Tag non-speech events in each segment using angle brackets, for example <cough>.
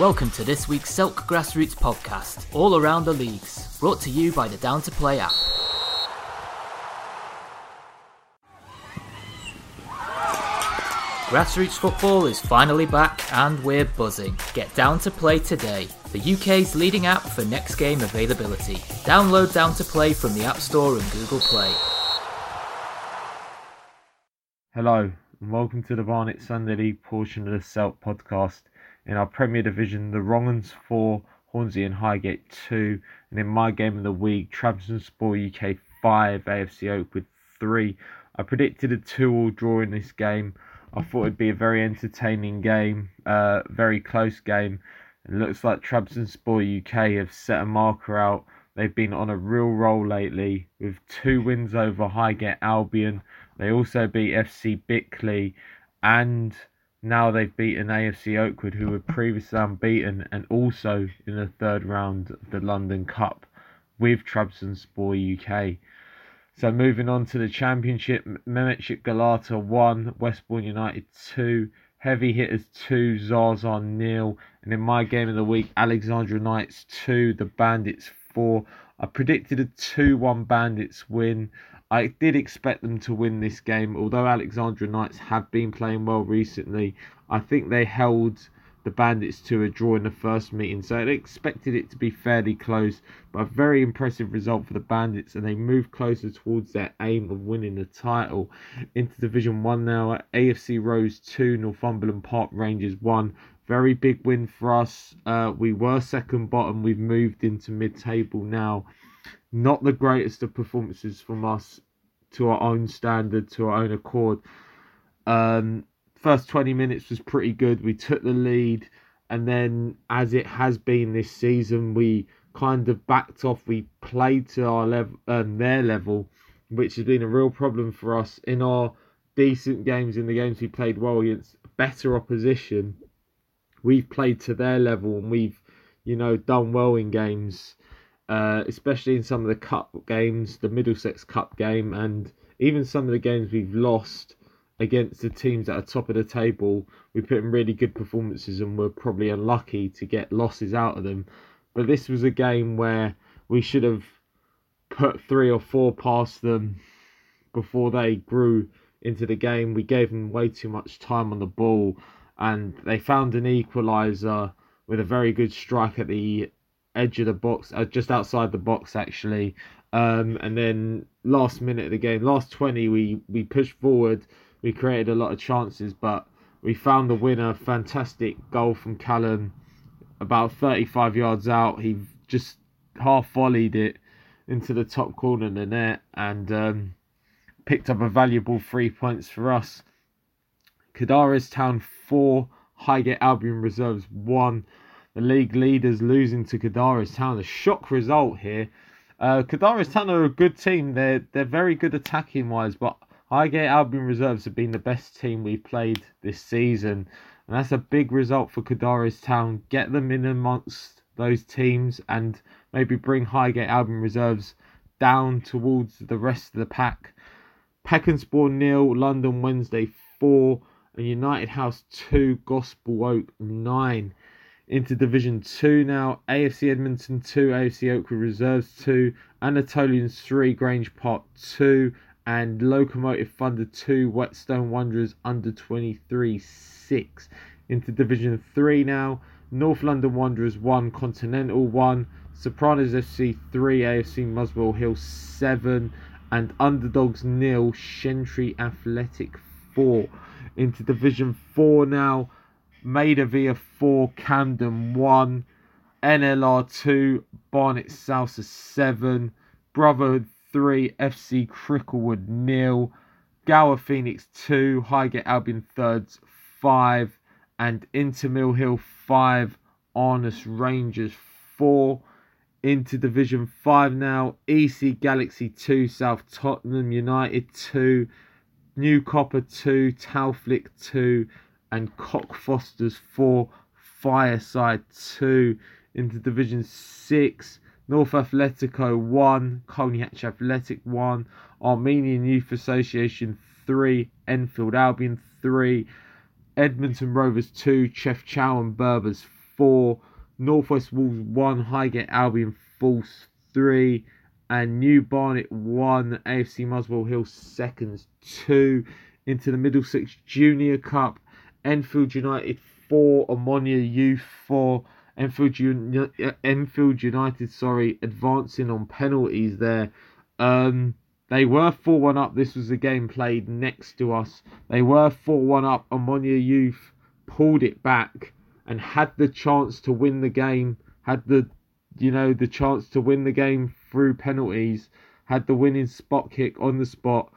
Welcome to this week's Selk Grassroots podcast, all around the leagues, brought to you by the Down to Play app. Grassroots football is finally back and we're buzzing. Get Down to Play today, the UK's leading app for next game availability. Download Down to Play from the App Store and Google Play. Hello, and welcome to the Barnet Sunday League portion of the Selk podcast. In our Premier Division, the Wrong 4, Hornsey and Highgate 2, and in my game of the week, Trabzonspor UK 5, AFC Oakwood 3. I predicted a 2 all draw in this game. I thought it'd be a very entertaining game, uh, very close game. It looks like Trabzonspor UK have set a marker out. They've been on a real roll lately with two wins over Highgate Albion. They also beat FC Bickley and now they've beaten AFC Oakwood, who were previously unbeaten and also in the third round of the London Cup with Trabzonspor UK. So moving on to the Championship, Mehmetçik Galata 1, Westbourne United 2, Heavy Hitters 2, Zarzan nil, and in my game of the week, Alexandra Knights 2, the Bandits 4. I predicted a 2 1 Bandits win. I did expect them to win this game, although Alexandra Knights have been playing well recently. I think they held the Bandits to a draw in the first meeting, so I expected it to be fairly close. But a very impressive result for the Bandits, and they move closer towards their aim of winning the title. Into Division 1 now, AFC Rose 2, Northumberland Park Rangers 1. Very big win for us. Uh, we were second bottom, we've moved into mid table now. Not the greatest of performances from us to our own standard, to our own accord. Um, first 20 minutes was pretty good. We took the lead, and then as it has been this season, we kind of backed off. We played to our level, um, their level, which has been a real problem for us in our decent games. In the games we played well against better opposition, we've played to their level, and we've, you know, done well in games. Uh, especially in some of the cup games, the Middlesex Cup game, and even some of the games we've lost against the teams at the top of the table, we put in really good performances and were probably unlucky to get losses out of them. But this was a game where we should have put three or four past them before they grew into the game. We gave them way too much time on the ball, and they found an equaliser with a very good strike at the edge of the box, uh, just outside the box actually. Um, and then last minute of the game, last twenty, we we pushed forward we created a lot of chances, but we found the winner. Fantastic goal from Callum, about 35 yards out. He just half volleyed it into the top corner of the net and um, picked up a valuable three points for us. Cadaris Town 4, Highgate Albion Reserves 1. The league leaders losing to Cadaris Town. A shock result here. Uh, Cadaris Town are a good team. They're they're very good attacking wise, but Highgate Albion Reserves have been the best team we've played this season, and that's a big result for Cadaris Town. Get them in amongst those teams and maybe bring Highgate Albion Reserves down towards the rest of the pack. Peckenspore nil, London Wednesday 4, and United House 2, Gospel Oak 9. Into Division 2 now, AFC Edmonton 2, AFC Oakwood Reserves 2, Anatolians 3, Grange Park 2, and Locomotive Thunder 2, Whetstone Wanderers under 23 6. Into Division 3 now. North London Wanderers 1, Continental 1, Sopranos FC 3, AFC Muswell Hill 7, and Underdogs nil, Shentry Athletic 4. Into Division 4 now. Maida Via 4, Camden 1, NLR 2, Barnet South 7, Brotherhood 3, FC Cricklewood nil, Gower Phoenix 2, Highgate Albion thirds 5, and Inter Mill Hill 5, Arnus Rangers 4. Into Division 5 now, EC Galaxy 2, South Tottenham United 2, New Copper 2, Tauflick 2, and Cockfosters 4, Fireside 2. Into Division 6, North Atletico 1, Colney Athletic 1, Armenian Youth Association 3, Enfield Albion 3, Edmonton Rovers 2, Chef Chow and Berbers 4, Northwest Wolves 1, Highgate Albion Falls 3, and New Barnet 1, AFC Muswell Hill Seconds 2. Into the Middlesex Junior Cup, Enfield United 4, Ammonia Youth 4. Enfield, Uni- Enfield United, sorry, advancing on penalties there. Um, they were 4 1 up. This was a game played next to us. They were 4 1 up. Ammonia Youth pulled it back and had the chance to win the game. Had the, you know, the chance to win the game through penalties. Had the winning spot kick on the spot.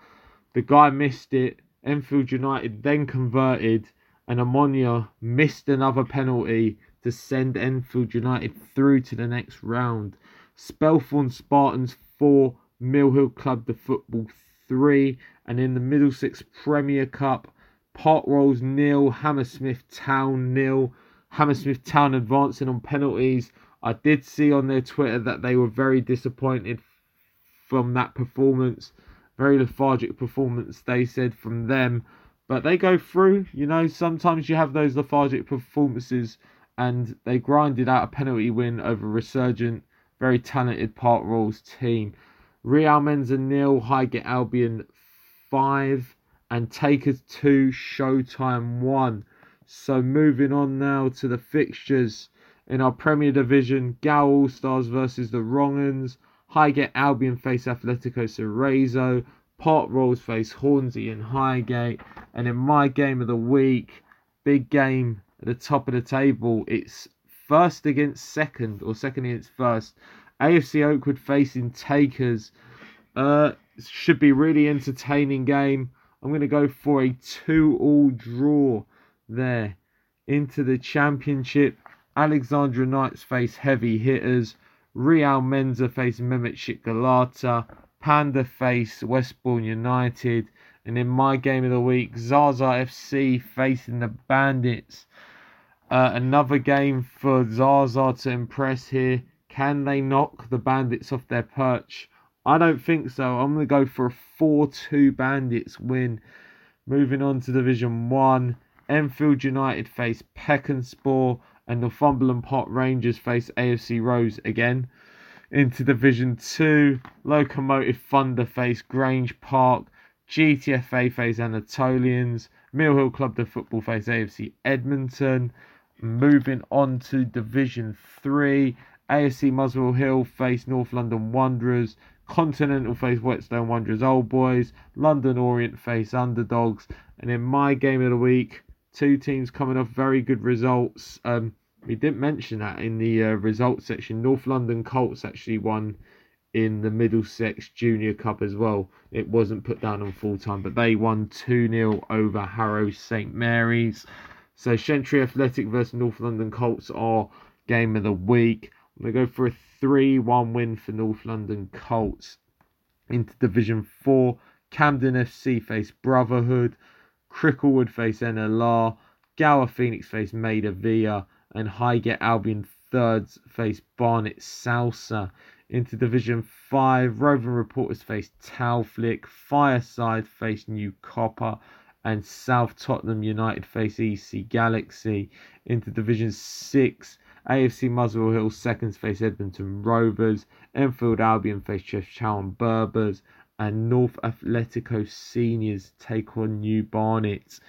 The guy missed it. Enfield United then converted, and Ammonia missed another penalty to send Enfield United through to the next round. Spelthorne Spartans 4, Mill Hill Club the football 3, and in the Middlesex Premier Cup, Park Rolls nil, Hammersmith Town nil. Hammersmith Town advancing on penalties. I did see on their Twitter that they were very disappointed from that performance. Very lethargic performance, they said, from them. But they go through, you know, sometimes you have those lethargic performances and they grinded out a penalty win over resurgent, very talented Park Rolls team. Real Menza nil, Highgate Albion five, and Takers two, Showtime one. So moving on now to the fixtures in our Premier Division, Gow All Stars versus the Wrong'uns, Highgate Albion face Atletico Cerezo, Park Rolls face Hornsey and Highgate, and in my game of the week, big game at the top of the table. It's first against second or second against first. AFC Oakwood facing Takers. Uh, should be really entertaining game. I'm going to go for a two-all draw there into the championship. Alexandra Knights face heavy hitters. Real Menza face Mehmet Galata. Panda face Westbourne United. And in my game of the week, Zaza FC facing the Bandits. Uh, another game for Zaza to impress here. Can they knock the Bandits off their perch? I don't think so. I'm going to go for a 4 2 Bandits win. Moving on to Division 1. Enfield United face Peckenspore and Northumberland Park Rangers face AFC Rose again. Into Division 2. Locomotive Thunder face Grange Park. GTFA face Anatolians. Mill Hill Club the Football face AFC Edmonton. Moving on to Division 3, AFC Muswell Hill face North London Wanderers, Continental face Whetstone Wanderers Old Boys, London Orient face Underdogs, and in my game of the week, two teams coming off very good results. Um, we didn't mention that in the uh, results section. North London Colts actually won in the Middlesex Junior Cup as well. It wasn't put down on full time, but they won 2 0 over Harrow St Mary's. So Shentry Athletic versus North London Colts are game of the week. I'm going to go for a 3 1 win for North London Colts. Into Division 4, Camden FC face Brotherhood, Cricklewood face NLR, Gower Phoenix face Maida Villa, and Highgate Albion Thirds face Barnet Salsa. Into Division 5, Roving Reporters face Towflick, Fireside face New Copper, and South Tottenham United face EC Galaxy into Division 6. AFC Muswell Hill seconds face Edmonton Rovers, Enfield Albion face and Berbers, and North Atletico Seniors take on New Barnet.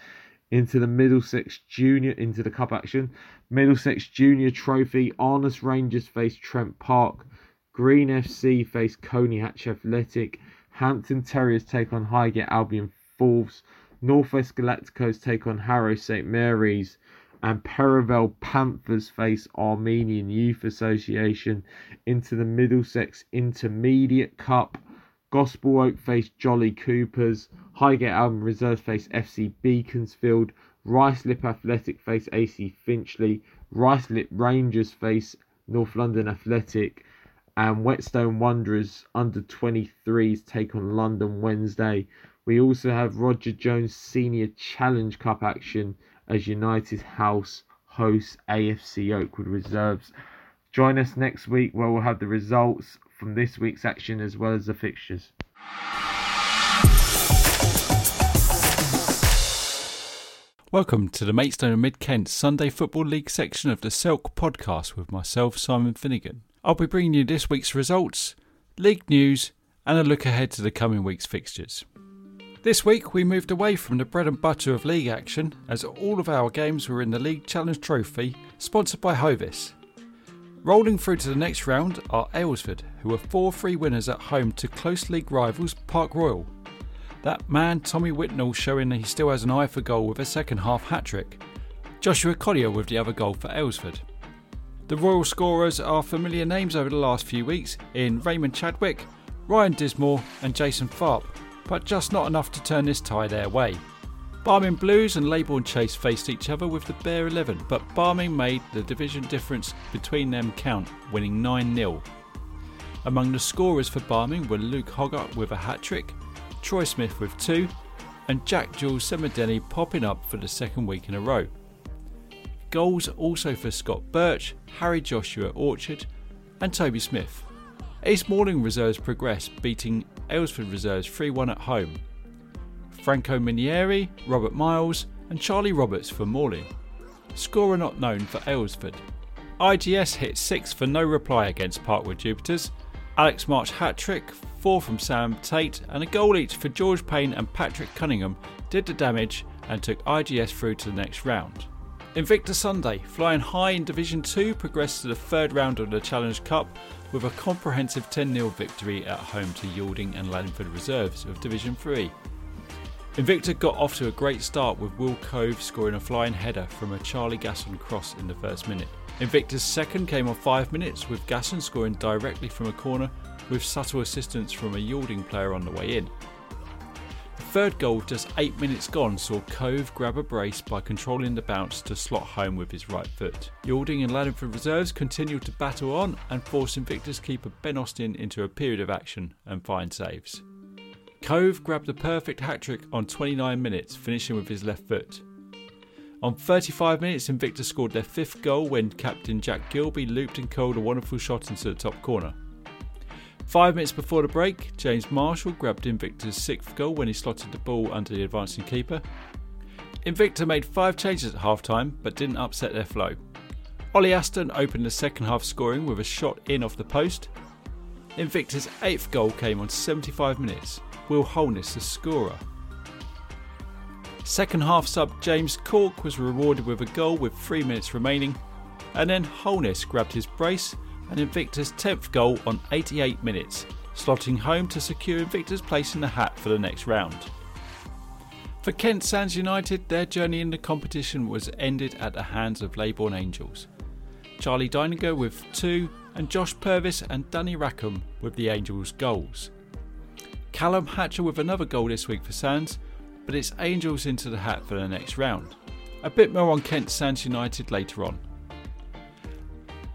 Into the Middlesex Junior, into the Cup action. Middlesex Junior Trophy, Arness Rangers face Trent Park, Green FC face Coney Hatch Athletic, Hampton Terriers take on Highgate Albion Fourths, Northwest Galacticos take on Harrow St Mary's, and Perivale Panthers face Armenian Youth Association into the Middlesex Intermediate Cup. Gospel Oak face Jolly Coopers, Highgate Albion Reserves face FC Beaconsfield, Ruislip Athletic face AC Finchley, Ruislip Rangers face North London Athletic, and Whetstone Wanderers under 23s take on London Wednesday. We also have Roger Jones Senior Challenge Cup action as United House hosts AFC Oakwood Reserves. Join us next week where we'll have the results from this week's action as well as the fixtures. Welcome to the Maidstone and Mid Kent Sunday Football League section of the Selk podcast with myself, Simon Finnegan. I'll be bringing you this week's results, league news, and a look ahead to the coming week's fixtures. This week we moved away from the bread and butter of league action as all of our games were in the League Challenge Trophy, sponsored by Hovis. Rolling through to the next round are Aylesford, who are 4 3 winners at home to close league rivals Park Royal. That man, Tommy Whitnell, showing that he still has an eye for goal with a second half hat trick. Joshua Collier with the other goal for Aylesford. The Royal scorers are familiar names over the last few weeks in Raymond Chadwick, Ryan Dismore, and Jason Tharp, but just not enough to turn this tie their way. Barming Blues and Leybourne Chase faced each other with the bare 11, but Barming made the division difference between them count, winning 9 0. Among the scorers for Barming were Luke Hoggart with a hat trick, Troy Smith with two, and Jack Jules Semedeni popping up for the second week in a row. Goals also for Scott Birch, Harry Joshua Orchard, and Toby Smith. East Malling reserves progress, beating Aylesford reserves 3 1 at home. Franco Minieri, Robert Miles, and Charlie Roberts for Malling. Scorer not known for Aylesford. IGS hit 6 for no reply against Parkwood Jupiters. Alex March hat trick, four from Sam Tate, and a goal each for George Payne and Patrick Cunningham did the damage and took IGS through to the next round. Invicta Sunday, flying high in Division 2, progressed to the third round of the Challenge Cup with a comprehensive 10 0 victory at home to Yalding and Laddingford Reserves of Division 3. Invicta got off to a great start with Will Cove scoring a flying header from a Charlie Gasson cross in the first minute. Invicta's second came on five minutes with Gasson scoring directly from a corner with subtle assistance from a Yalding player on the way in. The third goal, just eight minutes gone, saw Cove grab a brace by controlling the bounce to slot home with his right foot. Yalding and Laddingford reserves continued to battle on and force Invicta's keeper Ben Austin into a period of action and fine saves. Cove grabbed a perfect hat trick on 29 minutes, finishing with his left foot. On 35 minutes, Invicta scored their fifth goal when captain Jack Gilby looped and curled a wonderful shot into the top corner. Five minutes before the break, James Marshall grabbed Invicta's sixth goal when he slotted the ball under the advancing keeper. Invicta made five changes at halftime but didn't upset their flow. Ollie Aston opened the second half scoring with a shot in off the post. Invicta's eighth goal came on 75 minutes, Will Holness the scorer. Second half sub James Cork was rewarded with a goal with three minutes remaining, and then Holness grabbed his brace and Invicta's 10th goal on 88 minutes, slotting home to secure Invicta's place in the hat for the next round. For Kent Sands United, their journey in the competition was ended at the hands of Leybourne Angels. Charlie Deininger with two, and Josh Purvis and Danny Rackham with the Angels' goals. Callum Hatcher with another goal this week for Sands, but it's Angels into the hat for the next round. A bit more on Kent Sands United later on.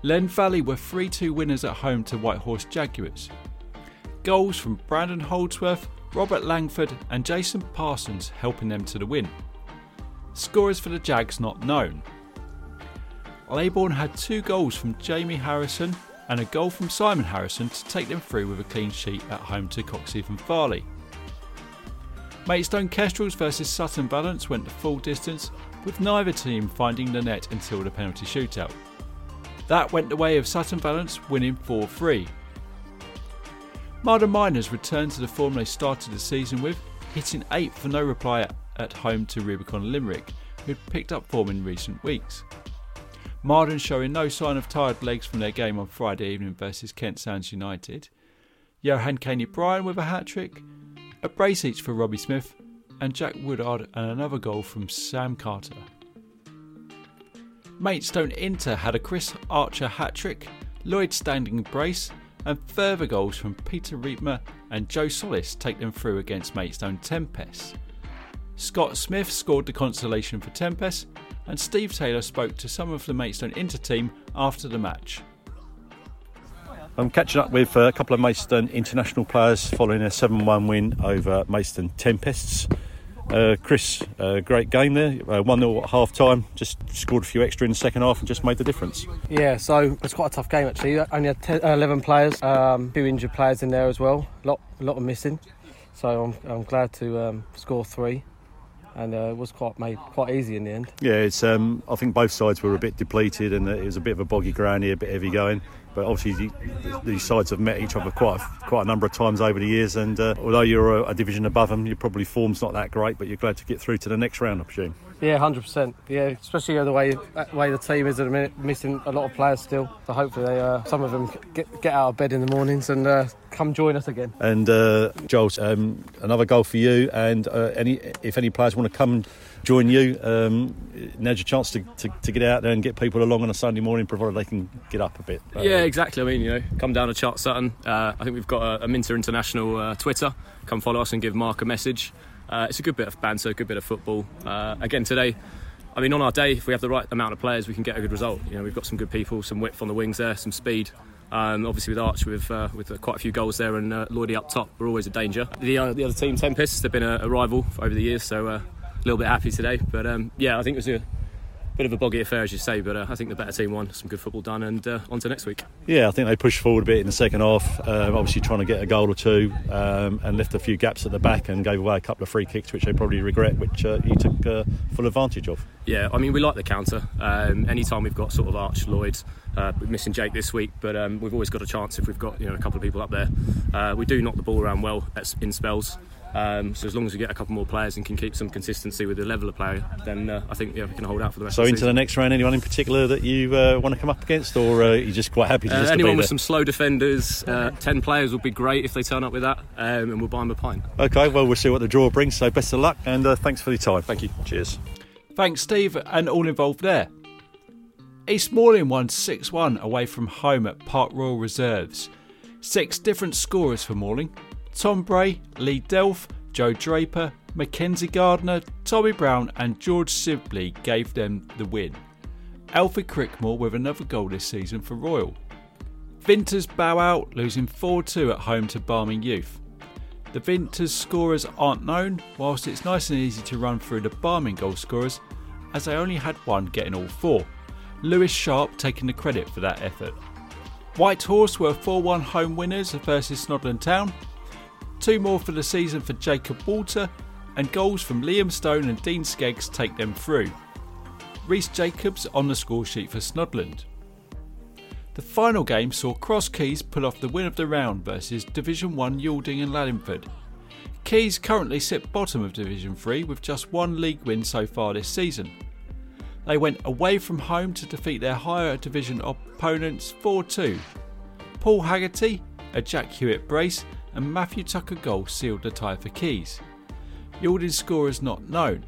Len Valley were 3 2 winners at home to Whitehorse Jaguars. Goals from Brandon Holdsworth, Robert Langford, and Jason Parsons helping them to the win. Scorers for the Jags not known. Leybourne had two goals from Jamie Harrison and a goal from Simon Harrison to take them through with a clean sheet at home to Coxheath and Farley. Maidstone Kestrels versus Sutton Valence went the full distance, with neither team finding the net until the penalty shootout. That went the way of Sutton Valence winning 4 3. Marden Miners returned to the form they started the season with, hitting 8 for no reply at home to Rubicon Limerick, who had picked up form in recent weeks. Marden showing no sign of tired legs from their game on Friday evening versus Kent Sands United. Johan Caney Bryan with a hat trick, a brace each for Robbie Smith, and Jack Woodard and another goal from Sam Carter. Maidstone Inter had a Chris Archer hat trick, Lloyd standing brace, and further goals from Peter Rietmer and Joe Solis take them through against Maidstone Tempest. Scott Smith scored the consolation for Tempest, and Steve Taylor spoke to some of the Maidstone Inter team after the match. I'm catching up with a couple of Maidstone international players following a 7 1 win over Maidstone Tempests. Uh, Chris, uh, great game there. Uh, 1 0 at half time. Just scored a few extra in the second half and just made the difference. Yeah, so it's quite a tough game actually. Only had 10, 11 players, um, few injured players in there as well. A lot, a lot of missing. So I'm, I'm glad to um, score three. And uh, it was quite made quite easy in the end. Yeah, it's. Um, I think both sides were a bit depleted, and it was a bit of a boggy ground here, a bit heavy going. But obviously, the, these sides have met each other quite a, quite a number of times over the years. And uh, although you're a, a, division above them, your probably form's not that great, but you're glad to get through to the next round, I presume. Yeah, hundred percent. Yeah, especially the way the way the team is at the minute, missing a lot of players still. So hopefully, they, uh, some of them get get out of bed in the mornings and uh, come join us again. And uh, Joel, um, another goal for you. And uh, any if any players want to come join you, um, now's your chance to, to, to, get out there and get people along on a Sunday morning, provided they can get up a bit. Yeah, exactly. I mean, you know, come down to Chart Sutton. Uh, I think we've got a, a Minter International uh, Twitter. Come follow us and give Mark a message. Uh, it's a good bit of banter, a good bit of football. Uh, again, today, I mean, on our day, if we have the right amount of players, we can get a good result. You know, we've got some good people, some width on the wings there, some speed. Um, obviously, with Arch, with uh, with uh, quite a few goals there, and uh, up top, we're always a danger. The, uh, the other team, Tempests, they've been a, a rival over the years, so uh, a little bit happy today. But um, yeah, I think it was a bit of a boggy affair, as you say. But uh, I think the better team won. Some good football done, and uh, on to next week. Yeah, I think they pushed forward a bit in the second half. Um, obviously, trying to get a goal or two, um, and left a few gaps at the back, and gave away a couple of free kicks, which they probably regret, which uh, you took uh, full advantage of. Yeah, I mean, we like the counter. Um, anytime we've got sort of Arch Lloyd. Uh, we're missing Jake this week, but um, we've always got a chance if we've got you know a couple of people up there. Uh, we do knock the ball around well in spells. Um, so as long as we get a couple more players and can keep some consistency with the level of play, then uh, I think yeah, we can hold out for the rest. So the into season. the next round, anyone in particular that you uh, want to come up against, or uh, you're just quite happy to uh, just anyone with there? some slow defenders, uh, ten players would be great if they turn up with that, um, and we'll buy them a pint. Okay, well we'll see what the draw brings. So best of luck and uh, thanks for your time. Thank you. Cheers. Thanks, Steve, and all involved there. East Malling won 6 1 away from home at Park Royal Reserves. Six different scorers for Malling Tom Bray, Lee Delph, Joe Draper, Mackenzie Gardner, Tommy Brown, and George Sibley gave them the win. Alfie Crickmore with another goal this season for Royal. Vinters bow out, losing 4 2 at home to Barming Youth. The Vinters scorers aren't known, whilst it's nice and easy to run through the Barming goal scorers, as they only had one getting all four. Lewis Sharp taking the credit for that effort. White Horse were 4 1 home winners versus Snodland Town. Two more for the season for Jacob Walter, and goals from Liam Stone and Dean Skeggs take them through. Reese Jacobs on the score sheet for Snodland. The final game saw Cross Keys pull off the win of the round versus Division 1 Yalding and Laddingford. Keys currently sit bottom of Division 3 with just one league win so far this season. They went away from home to defeat their higher division opponents 4 2. Paul Haggerty, a Jack Hewitt brace, and Matthew Tucker goal sealed the tie for Keys. Yalding scorers not known.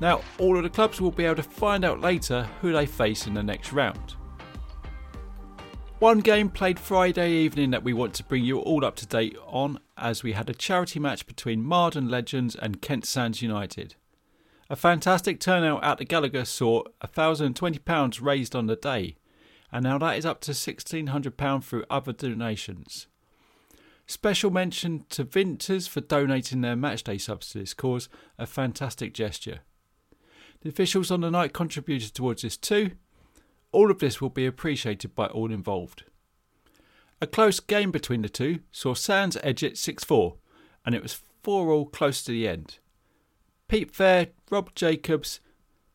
Now, all of the clubs will be able to find out later who they face in the next round. One game played Friday evening that we want to bring you all up to date on as we had a charity match between Marden Legends and Kent Sands United. A fantastic turnout at the Gallagher saw £1,020 raised on the day, and now that is up to £1,600 through other donations. Special mention to Vinters for donating their matchday subs to this cause, a fantastic gesture. The officials on the night contributed towards this too. All of this will be appreciated by all involved. A close game between the two saw Sands edge it 6 4, and it was 4 all close to the end. Pete Fair, Rob Jacobs,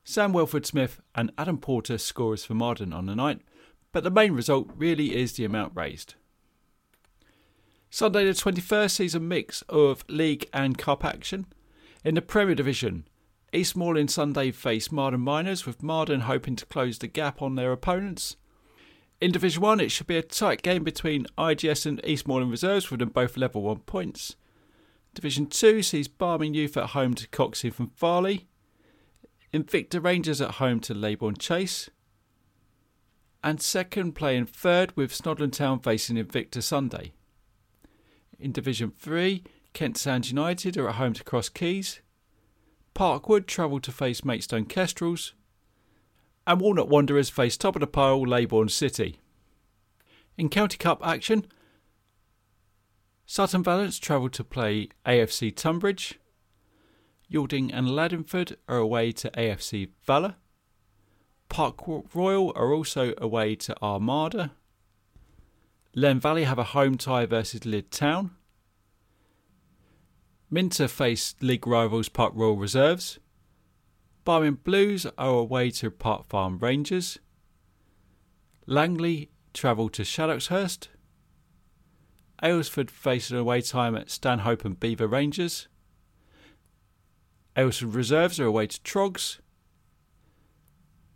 Sam Wilford Smith, and Adam Porter scorers for Marden on the night, but the main result really is the amount raised. Sunday the 21st sees a mix of league and cup action. In the Premier Division, East Malling Sunday face Marden Miners, with Marden hoping to close the gap on their opponents. In Division 1, it should be a tight game between IGS and East Malling Reserves, with them both level 1 points. Division 2 sees Barming Youth at home to Coxey from Farley. Invicta Rangers at home to Leybourne Chase. And second playing third with Snodland Town facing Invicta Sunday. In Division 3, Kent Sands United are at home to Cross Keys. Parkwood travel to face Maidstone Kestrels. And Walnut Wanderers face top of the pile Leybourne City. In County Cup action, Sutton Valence travel to play AFC Tunbridge. Yalding and Laddingford are away to AFC Valor. Park Royal are also away to Armada. Len Valley have a home tie versus Lydd Town. Minter face league rivals Park Royal Reserves. Barming Blues are away to Park Farm Rangers. Langley travel to Shadoxhurst. Aylesford face an away time at Stanhope and Beaver Rangers. Aylesford Reserves are away to Trogs.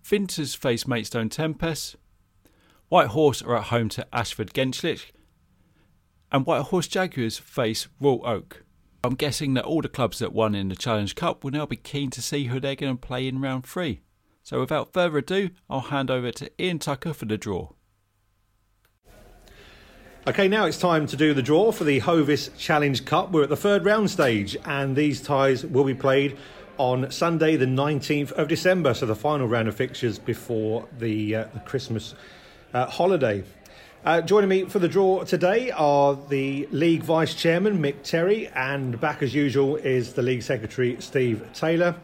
Vinters face Maidstone Tempest. White Horse are at home to Ashford Genchlich. And White Horse Jaguars face Royal Oak. I'm guessing that all the clubs that won in the Challenge Cup will now be keen to see who they're going to play in round three. So without further ado, I'll hand over to Ian Tucker for the draw. Okay, now it's time to do the draw for the Hovis Challenge Cup. We're at the third round stage, and these ties will be played on Sunday, the 19th of December, so the final round of fixtures before the, uh, the Christmas uh, holiday. Uh, joining me for the draw today are the league vice chairman Mick Terry, and back as usual is the league secretary Steve Taylor.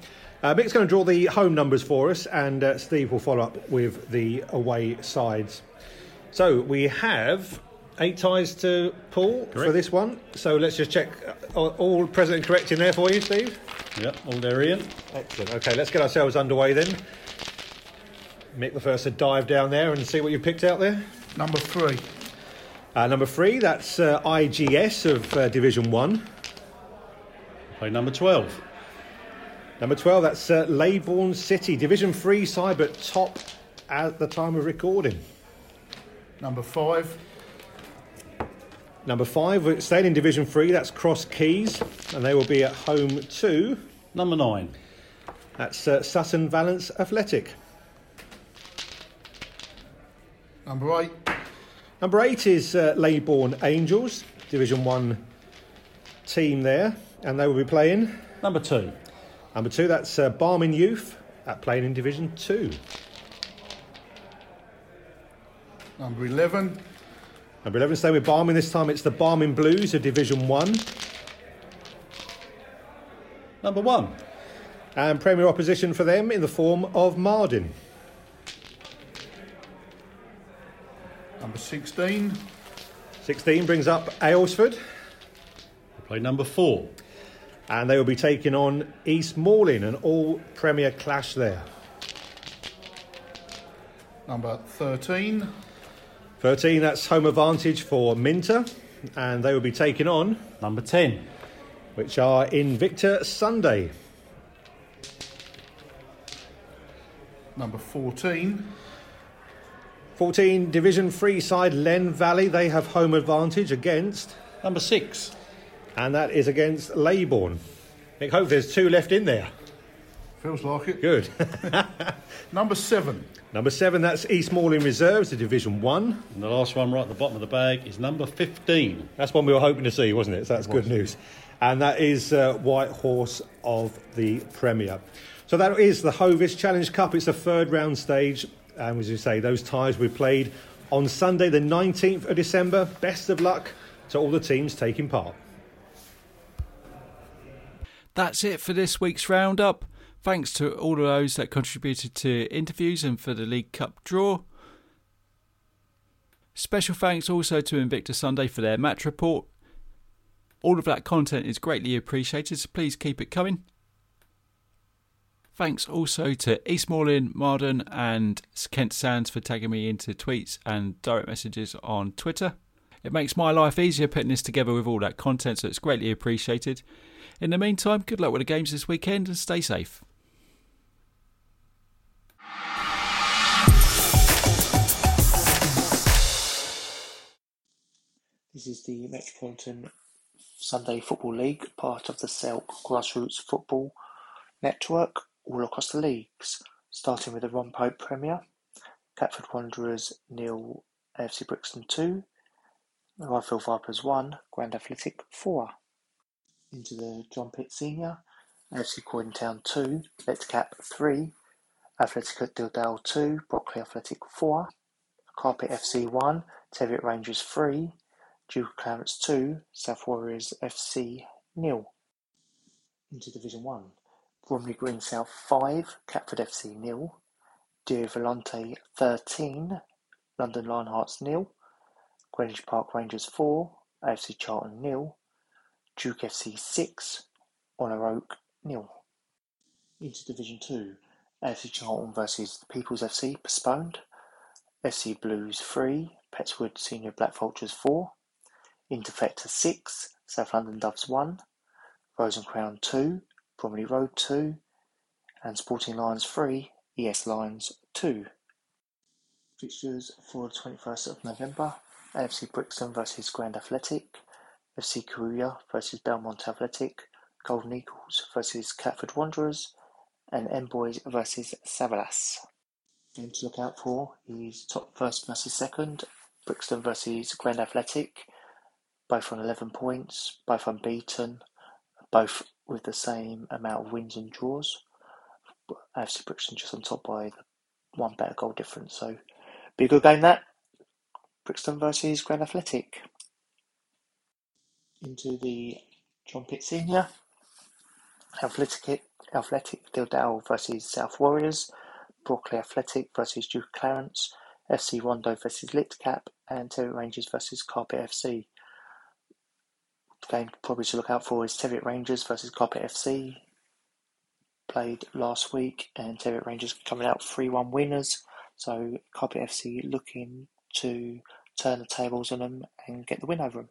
Uh, Mick's going to draw the home numbers for us, and uh, Steve will follow up with the away sides. So we have eight ties to pull for this one. So let's just check uh, all present and correct in there for you, Steve. Yep, all there, Ian. Excellent. Okay, let's get ourselves underway then. Mick the first to dive down there and see what you've picked out there. Number three. Uh, number three, that's uh, IGS of uh, Division 1. Play number 12. Number 12, that's uh, Leybourne City, Division 3 side, but top at the time of recording. Number five. Number 5, we're staying in Division 3, that's Cross Keys, and they will be at home to, Number 9. that's uh, Sutton Valence Athletic. Number eight. Number 8 is uh, Leybourne Angels, Division 1 team there, and they will be playing. Number 2. Number 2, that's uh, Barming Youth, at playing in Division 2. Number eleven. Number 11, staying with Barming this time, it's the Barming Blues of Division 1. Number 1. And Premier opposition for them in the form of Marden. Number sixteen. 16 brings up Aylesford, Play number 4. and they will be taking on East Malling, an all Premier clash there. Number thirteen. 13, that's home advantage for Minter, and they will be taking on, Number 10. which are Invicta Sunday. Number fourteen. 14, Division 3 side Len Valley, they have home advantage against, Number 6. and that is against Leybourne. Nick, hope there's two left in there. Feels like it. Good. <laughs> Number seven. Number seven, that's East Malling Reserves, the Division 1. And the last one right at the bottom of the bag is number 15. That's one we were hoping to see, wasn't it? So that's good news. And that is uh, White Horse of the Premier. So that is the Hovis Challenge Cup. It's the third round stage. And as you say, those ties we played on Sunday, the 19th of December. Best of luck to all the teams taking part. That's it for this week's roundup. Thanks to all of those that contributed to interviews and for the League Cup draw. Special thanks also to Invicta Sunday for their match report. All of that content is greatly appreciated, so please keep it coming. Thanks also to East Malling, Marden, and Kent Sands for tagging me into tweets and direct messages on Twitter. It makes my life easier putting this together with all that content, so it's greatly appreciated. In the meantime, good luck with the games this weekend and stay safe. This is the Metropolitan Sunday Football League, part of the Selk Grassroots Football Network, all across the leagues. Starting with the Ron Pope Premier, Catford Wanderers nil, AFC Brixton two, Rifle Vipers one, Grand Athletic four. Into the John Pitt Senior, AFC Croydon Town two, Let's Cap three, Athletic at Dildale two, Brockley Athletic four, Carpet FC one, Teviot Rangers three. Duke Clarence 2, South Warriors FC nil. Into Division 1, Bromley Green South 5, Catford FC nil. Dio Volante 13, London Lionhearts nil. Greenwich Park Rangers 4, AFC Charlton nil. Duke FC 6, Honour Oak nil. Into Division 2, AFC Charlton versus the People's FC postponed. FC Blues 3, Petworth Senior Black Vultures 4. Interfector 6, South London Doves 1. Rose and Crown 2, Bromley Road 2. And Sporting Lions 3, ES Lions 2. Fixtures for the 21st of November. AFC Brixton versus Grand Athletic. FC Carulla versus Belmont Athletic. Golden Eagles versus Catford Wanderers and M Boys versus Savalas. Game to look out for is top first versus second, Brixton versus Grand Athletic, both on 11 points, both unbeaten, both with the same amount of wins and draws. AFC Brixton just on top by one better goal difference, so be a good game that. Brixton versus Grand Athletic. Into the John Pitt Senior. Athletic, Athletic Dildale versus South Warriors, Brockley Athletic versus Duke Clarence, FC Rondo versus Litcap, and Teviot Rangers versus Carpet FC. Game probably to look out for is Teviot Rangers versus Carpet FC. Played last week, and Teviot Rangers coming out 3 1 winners. So Carpet FC looking to turn the tables on them and get the win over them.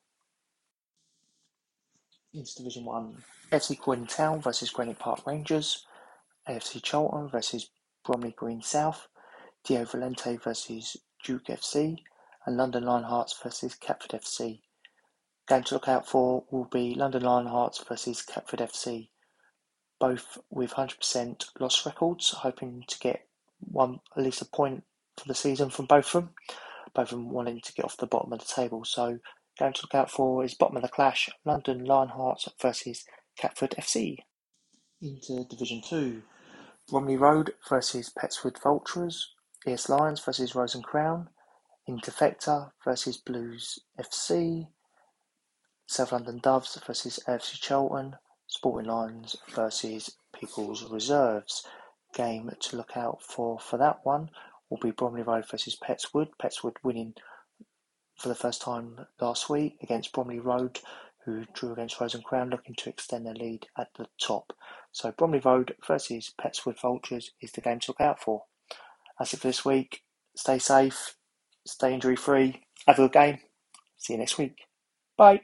Into Division 1, FC Croydon Town versus Greenwich Park Rangers, AFC Charlton versus Bromley Green South, Dio Valente versus Duke FC, and London Lionhearts versus Catford FC. Game to look out for will be London Lionhearts versus Catford FC, both with 100% loss records, hoping to get one at least a point for the season from both of them. Both of them wanting to get off the bottom of the table, so Game to look out for is bottom of the clash, London Lionhearts versus Catford FC. Into Division 2, Bromley Road versus Petworth Vultures, ES Lions versus Rose and Crown, Interfector versus Blues FC, South London Doves versus AFC Charlton, Sporting Lions versus People's Reserves. Game to look out for for that one will be Bromley Road versus Petworth. Petworth winning for the first time last week against Bromley Road, who drew against Rose and Crown, looking to extend their lead at the top. So Bromley Road versus Petworth Vultures is the game to look out for. That's it for this week. Stay safe, stay injury free, have a good game. See you next week. Bye.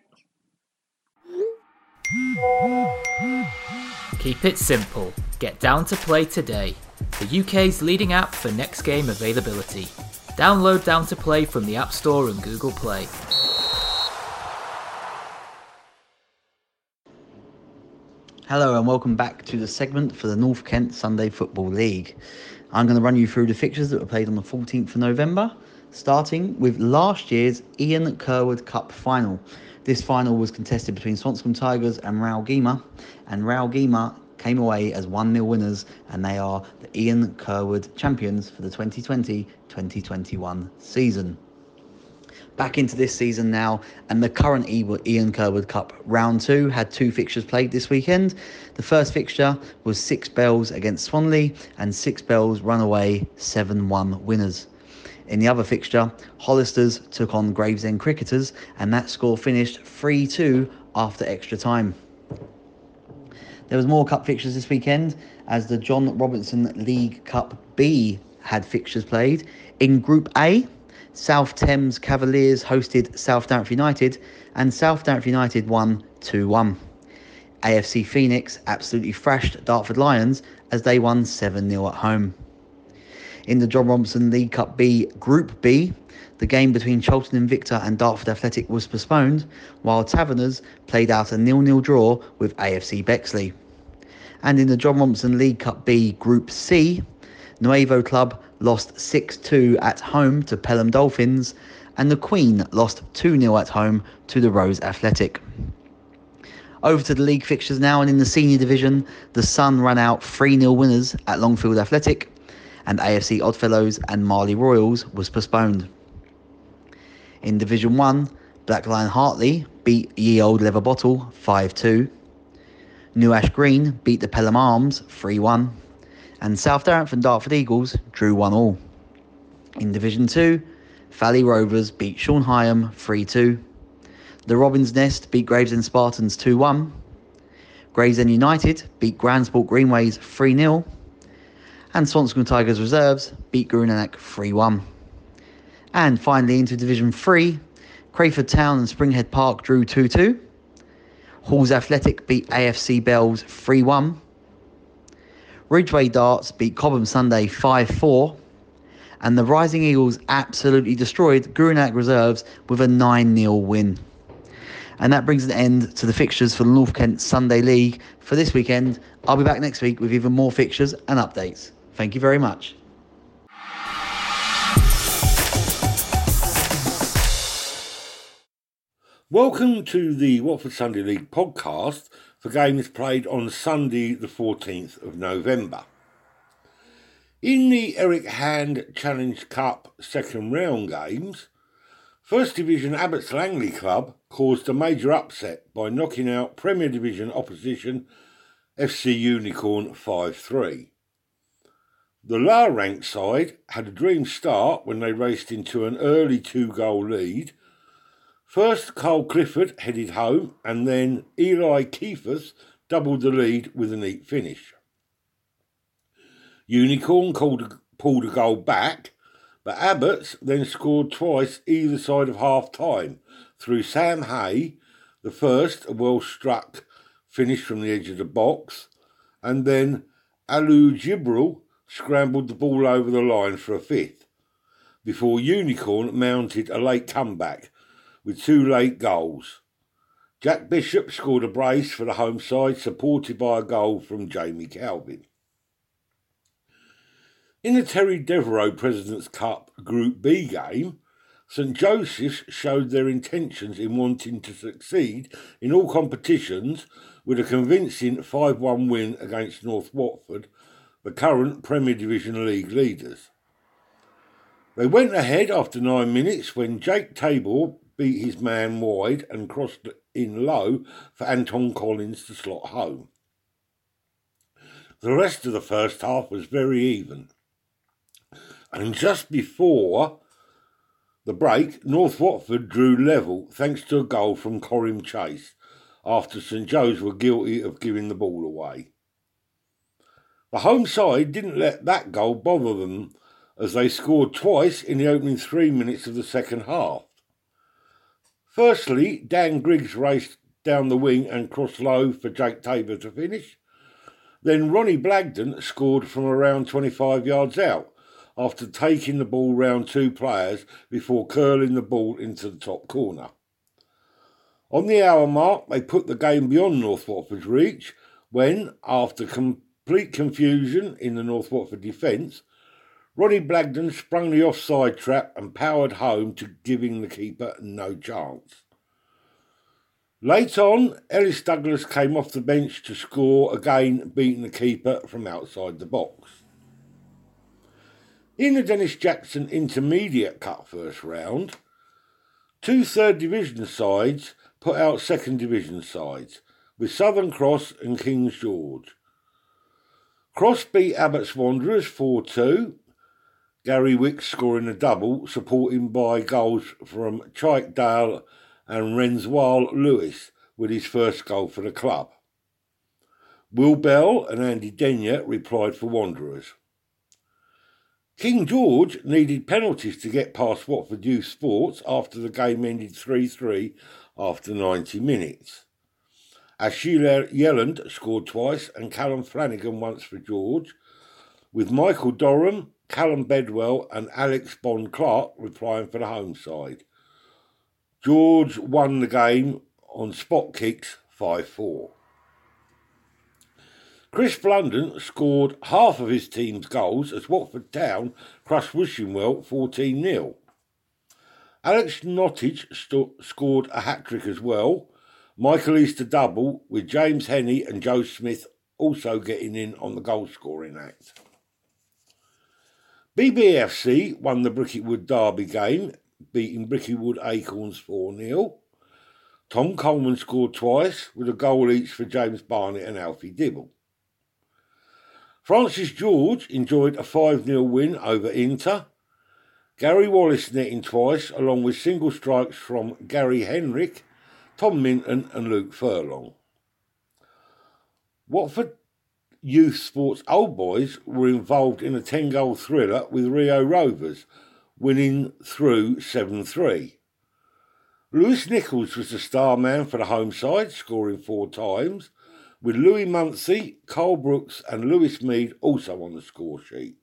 Keep it simple. Get down to play today. The UK's leading app for next game availability. Download Down to Play from the App Store and Google Play. Hello and welcome back to the segment for the North Kent Sunday Football League. I'm going to run you through the fixtures that were played on the 14th of November, starting with last year's Ian Curwood Cup final. This final was contested between Swanscombe Tigers and Rowgema, and Rowgema came away as 1 0 winners, and they are the Ian Curwood champions for the 2020 2021 season. Back into this season now, and the current Ian Curwood Cup round two had two fixtures played this weekend. The first fixture was Six Bells against Swanley, and Six Bells run away 7 1 winners. In the other fixture, Hollisters took on Gravesend Cricketers, and that score finished 3 2 after extra time. There was more cup fixtures this weekend as the John Robinson League Cup B had fixtures played. In Group A, South Thames Cavaliers hosted South Dartford United and South Dartford United won 2-1. AFC Phoenix absolutely thrashed Dartford Lions as they won 7-0 at home. In the John Robinson League Cup B Group B, the game between Charlton Invicta and Dartford Athletic was postponed, while Taverners played out a nil-nil draw with AFC Bexley. And in the John Robinson League Cup B Group C, Nuevo Club lost 6 2 at home to Pelham Dolphins, and the Queen lost 2 0 at home to the Rose Athletic. Over to the league fixtures now, and in the senior division, the Sun ran out 3 0 winners at Longfield Athletic, and AFC Oddfellows and Marley Royals was postponed. In Division 1, Black Lion Hartley beat Ye Old Leather Bottle 5 2. New Ash Green beat the Pelham Arms 3 1, and South and Dartford Eagles drew 1 all. In Division 2, Valley Rovers beat Sean Hyam 3 2. The Robins Nest beat Gravesend Spartans 2 1. Gravesend United beat Grandsport Greenways 3 0. And Swanscombe Tigers Reserves beat Grunenack 3 1. And finally, into Division 3, Crayford Town and Springhead Park drew 2 2. Halls Athletic beat AFC Bells 3 1. Ridgeway Darts beat Cobham Sunday 5 4. And the Rising Eagles absolutely destroyed Grunenack Reserves with a 9 0 win. And that brings an end to the fixtures for the North Kent Sunday League for this weekend. I'll be back next week with even more fixtures and updates. Thank you very much. Welcome to the Watford Sunday League podcast for games played on Sunday, the 14th of November. In the Eric Hand Challenge Cup second round games, First Division Abbots Langley Club caused a major upset by knocking out Premier Division opposition FC Unicorn 5 3. The lower ranked side had a dream start when they raced into an early two goal lead. First, Carl Clifford headed home, and then Eli Keefers doubled the lead with a neat finish. Unicorn called, pulled a goal back, but Abbots then scored twice either side of half time through Sam Hay, the first, a well struck finish from the edge of the box, and then Alu Jibril scrambled the ball over the line for a fifth, before Unicorn mounted a late comeback with two late goals. Jack Bishop scored a brace for the home side, supported by a goal from Jamie Calvin. In the Terry Devereaux President's Cup Group B game, St Joseph's showed their intentions in wanting to succeed in all competitions with a convincing 5 1 win against North Watford the current Premier Division League leaders. They went ahead after nine minutes when Jake Tabor beat his man wide and crossed in low for Anton Collins to slot home. The rest of the first half was very even. And just before the break, North Watford drew level thanks to a goal from Corim Chase after St Joe's were guilty of giving the ball away. The home side didn't let that goal bother them as they scored twice in the opening three minutes of the second half. Firstly, Dan Griggs raced down the wing and crossed low for Jake Tabor to finish. Then Ronnie Blagden scored from around 25 yards out after taking the ball round two players before curling the ball into the top corner. On the hour mark, they put the game beyond North Watford's reach when, after com- complete confusion in the North Watford defence, Ronnie Blagden sprung the offside trap and powered home to giving the keeper no chance. Late on, Ellis Douglas came off the bench to score, again beating the keeper from outside the box. In the Dennis Jackson Intermediate Cup first round, two third division sides put out second division sides, with Southern Cross and King's George. Cross beat Abbott's Wanderers 4 2. Gary Wicks scoring a double, supported by goals from Chike Dale and Renswal Lewis with his first goal for the club. Will Bell and Andy Denyer replied for Wanderers. King George needed penalties to get past Watford Youth Sports after the game ended 3 3 after 90 minutes. Ashila Yelland scored twice and Callum Flanagan once for George, with Michael Dorham, Callum Bedwell, and Alex Bond Clark replying for the home side. George won the game on spot kicks 5 4. Chris Blunden scored half of his team's goals as Watford Town crushed Wishingwell 14 0. Alex Nottage st- scored a hat trick as well, Michael Easter double with James Henney and Joe Smith also getting in on the goal scoring act. BBFC won the Bricketwood Derby game, beating Bricketwood Acorns 4 0. Tom Coleman scored twice, with a goal each for James Barnett and Alfie Dibble. Francis George enjoyed a 5 0 win over Inter. Gary Wallace netting twice, along with single strikes from Gary Henrik Tom Minton and Luke Furlong. Watford Youth Sports Old Boys were involved in a 10 goal thriller with Rio Rovers, winning through 7 3. Lewis Nichols was the star man for the home side, scoring four times, with Louis Muncy, Carl Brooks, and Lewis Mead also on the score sheet.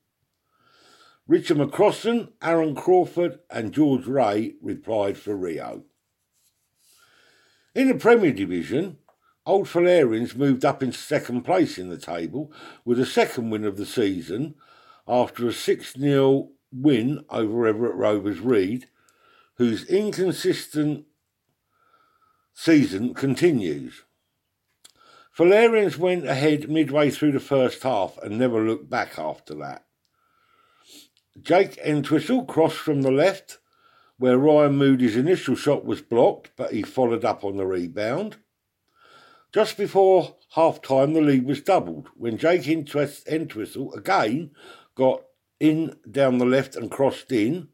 Richard McCrossan, Aaron Crawford, and George Ray replied for Rio. In the Premier Division, Old Fullerians moved up into second place in the table with a second win of the season after a 6 0 win over Everett Rovers Reed whose inconsistent season continues. Fullerians went ahead midway through the first half and never looked back after that. Jake Entwistle crossed from the left, where Ryan Moody's initial shot was blocked, but he followed up on the rebound. Just before half time, the lead was doubled when Jake Entwistle again got in down the left and crossed in,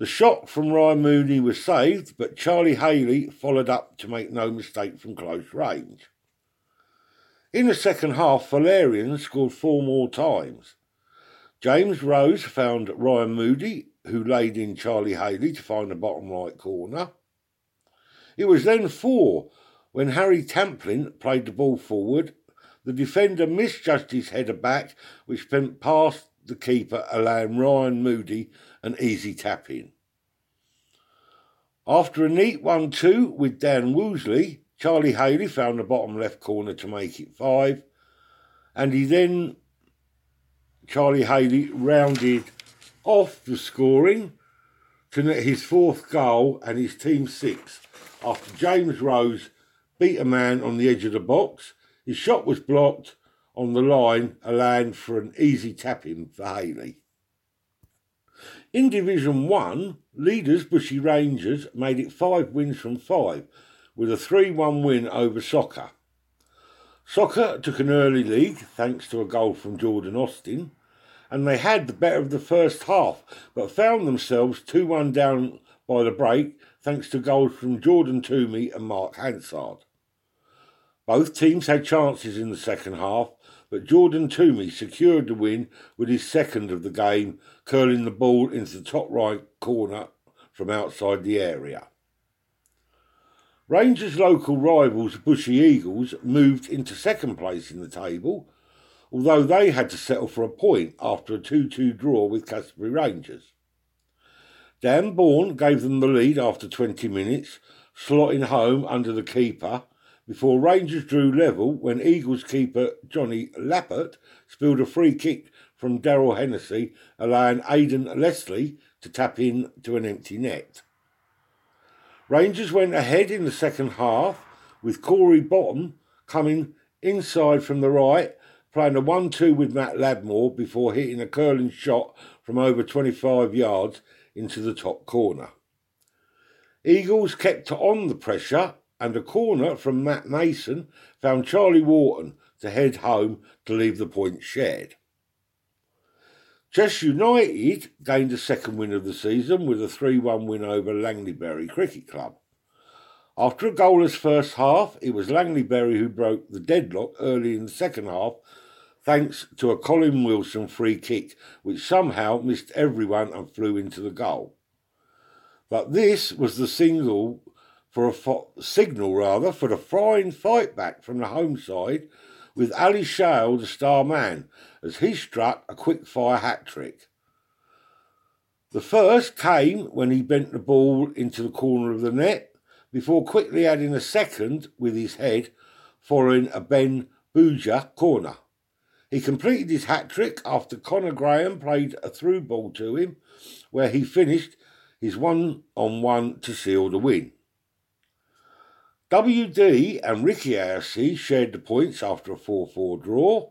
the shot from Ryan Mooney was saved, but Charlie Haley followed up to make no mistake from close range. In the second half, Valerian scored four more times. James Rose found Ryan Moody, who laid in Charlie Haley to find the bottom right corner. It was then four when Harry Tamplin played the ball forward. The defender misjudged his header back, which went past the keeper, allowing Ryan Moody an easy tap in. After a neat 1 2 with Dan Woosley, Charlie Haley found the bottom left corner to make it five, and he then, Charlie Haley, rounded off the scoring to net his fourth goal and his team six after James Rose beat a man on the edge of the box. His shot was blocked on the line, allowing for an easy tap in for Haley. In Division 1, leaders Bushy Rangers made it five wins from five, with a 3 1 win over Soccer. Soccer took an early lead thanks to a goal from Jordan Austin, and they had the better of the first half, but found themselves 2 1 down by the break thanks to goals from Jordan Toomey and Mark Hansard. Both teams had chances in the second half, but Jordan Toomey secured the win with his second of the game, curling the ball into the top right corner from outside the area. Rangers' local rivals, Bushy Eagles, moved into second place in the table, although they had to settle for a point after a 2 2 draw with Casbury Rangers. Dan Bourne gave them the lead after 20 minutes, slotting home under the keeper before Rangers drew level when Eagles keeper Johnny Lappert spilled a free kick from Daryl Hennessy, allowing Aidan Leslie to tap in to an empty net. Rangers went ahead in the second half with Corey Bottom coming inside from the right, playing a 1 2 with Matt Ladmore before hitting a curling shot from over 25 yards into the top corner. Eagles kept on the pressure and a corner from Matt Mason found Charlie Wharton to head home to leave the points shared. Chester United gained a second win of the season with a 3 1 win over Langleybury Cricket Club. After a goalless first half, it was Langleybury who broke the deadlock early in the second half thanks to a Colin Wilson free kick, which somehow missed everyone and flew into the goal. But this was the single for a fo- signal rather for the fine fight back from the home side with Ali Shale the star man as he struck a quick fire hat trick. The first came when he bent the ball into the corner of the net before quickly adding a second with his head following a Ben Bouja corner. He completed his hat trick after Connor Graham played a through ball to him where he finished his one on one to seal the win. WD and Ricky AFC shared the points after a 4 4 draw.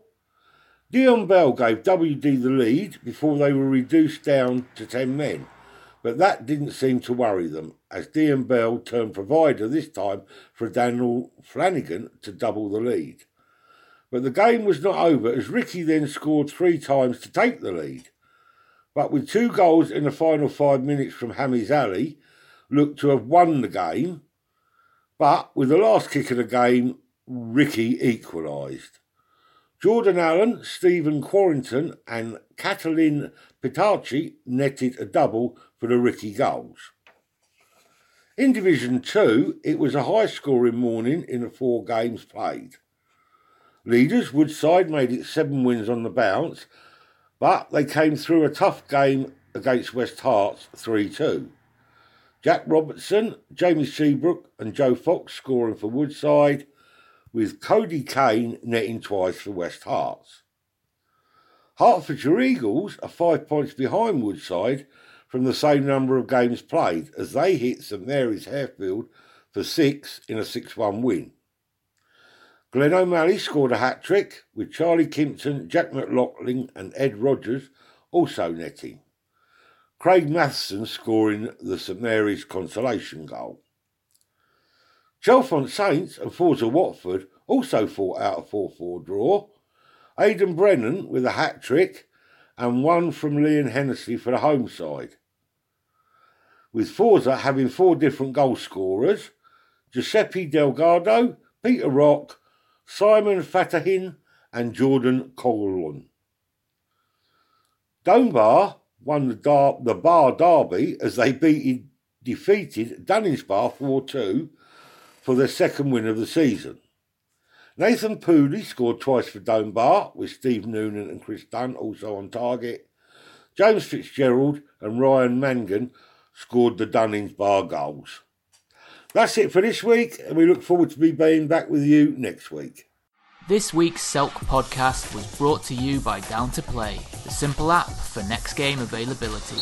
Dion Bell gave WD the lead before they were reduced down to 10 men, but that didn't seem to worry them as Dion Bell turned provider this time for Daniel Flanagan to double the lead. But the game was not over as Ricky then scored three times to take the lead. But with two goals in the final five minutes from Hamiz Ali, looked to have won the game But with the last kick of the game, Ricky equalised. Jordan Allen, Stephen Quarrington, and Catalin Petacci netted a double for the Ricky goals. In Division 2, it was a high scoring morning in the four games played. Leaders Woodside made it seven wins on the bounce, but they came through a tough game against West Herts 3 2. Jack Robertson, Jamie Seabrook, and Joe Fox scoring for Woodside, with Cody Kane netting twice for West Herts. Hertfordshire Eagles are five points behind Woodside from the same number of games played as they hit St Mary's Harefield for six in a 6 1 win. Glenn O'Malley scored a hat trick with Charlie Kimpton, Jack McLaughlin, and Ed Rogers also netting. Craig Matheson scoring the St Mary's consolation goal. Chalfont Saints and Forza Watford also fought out a 4 4 draw. Aidan Brennan with a hat trick and one from Liam Hennessy for the home side. With Forza having four different goal scorers Giuseppe Delgado, Peter Rock, Simon Fatahin, and Jordan Colon. Dunbar won the, Dar- the Bar Derby as they beat, defeated Dunningsbar 4 2 for their second win of the season. Nathan Pooley scored twice for Dunbar, with Steve Noonan and Chris Dunn also on target. James Fitzgerald and Ryan Mangan scored the Dunnings bar goals. That's it for this week, and we look forward to be being back with you next week. This week's Selk podcast was brought to you by Down to Play, the simple app for next game availability.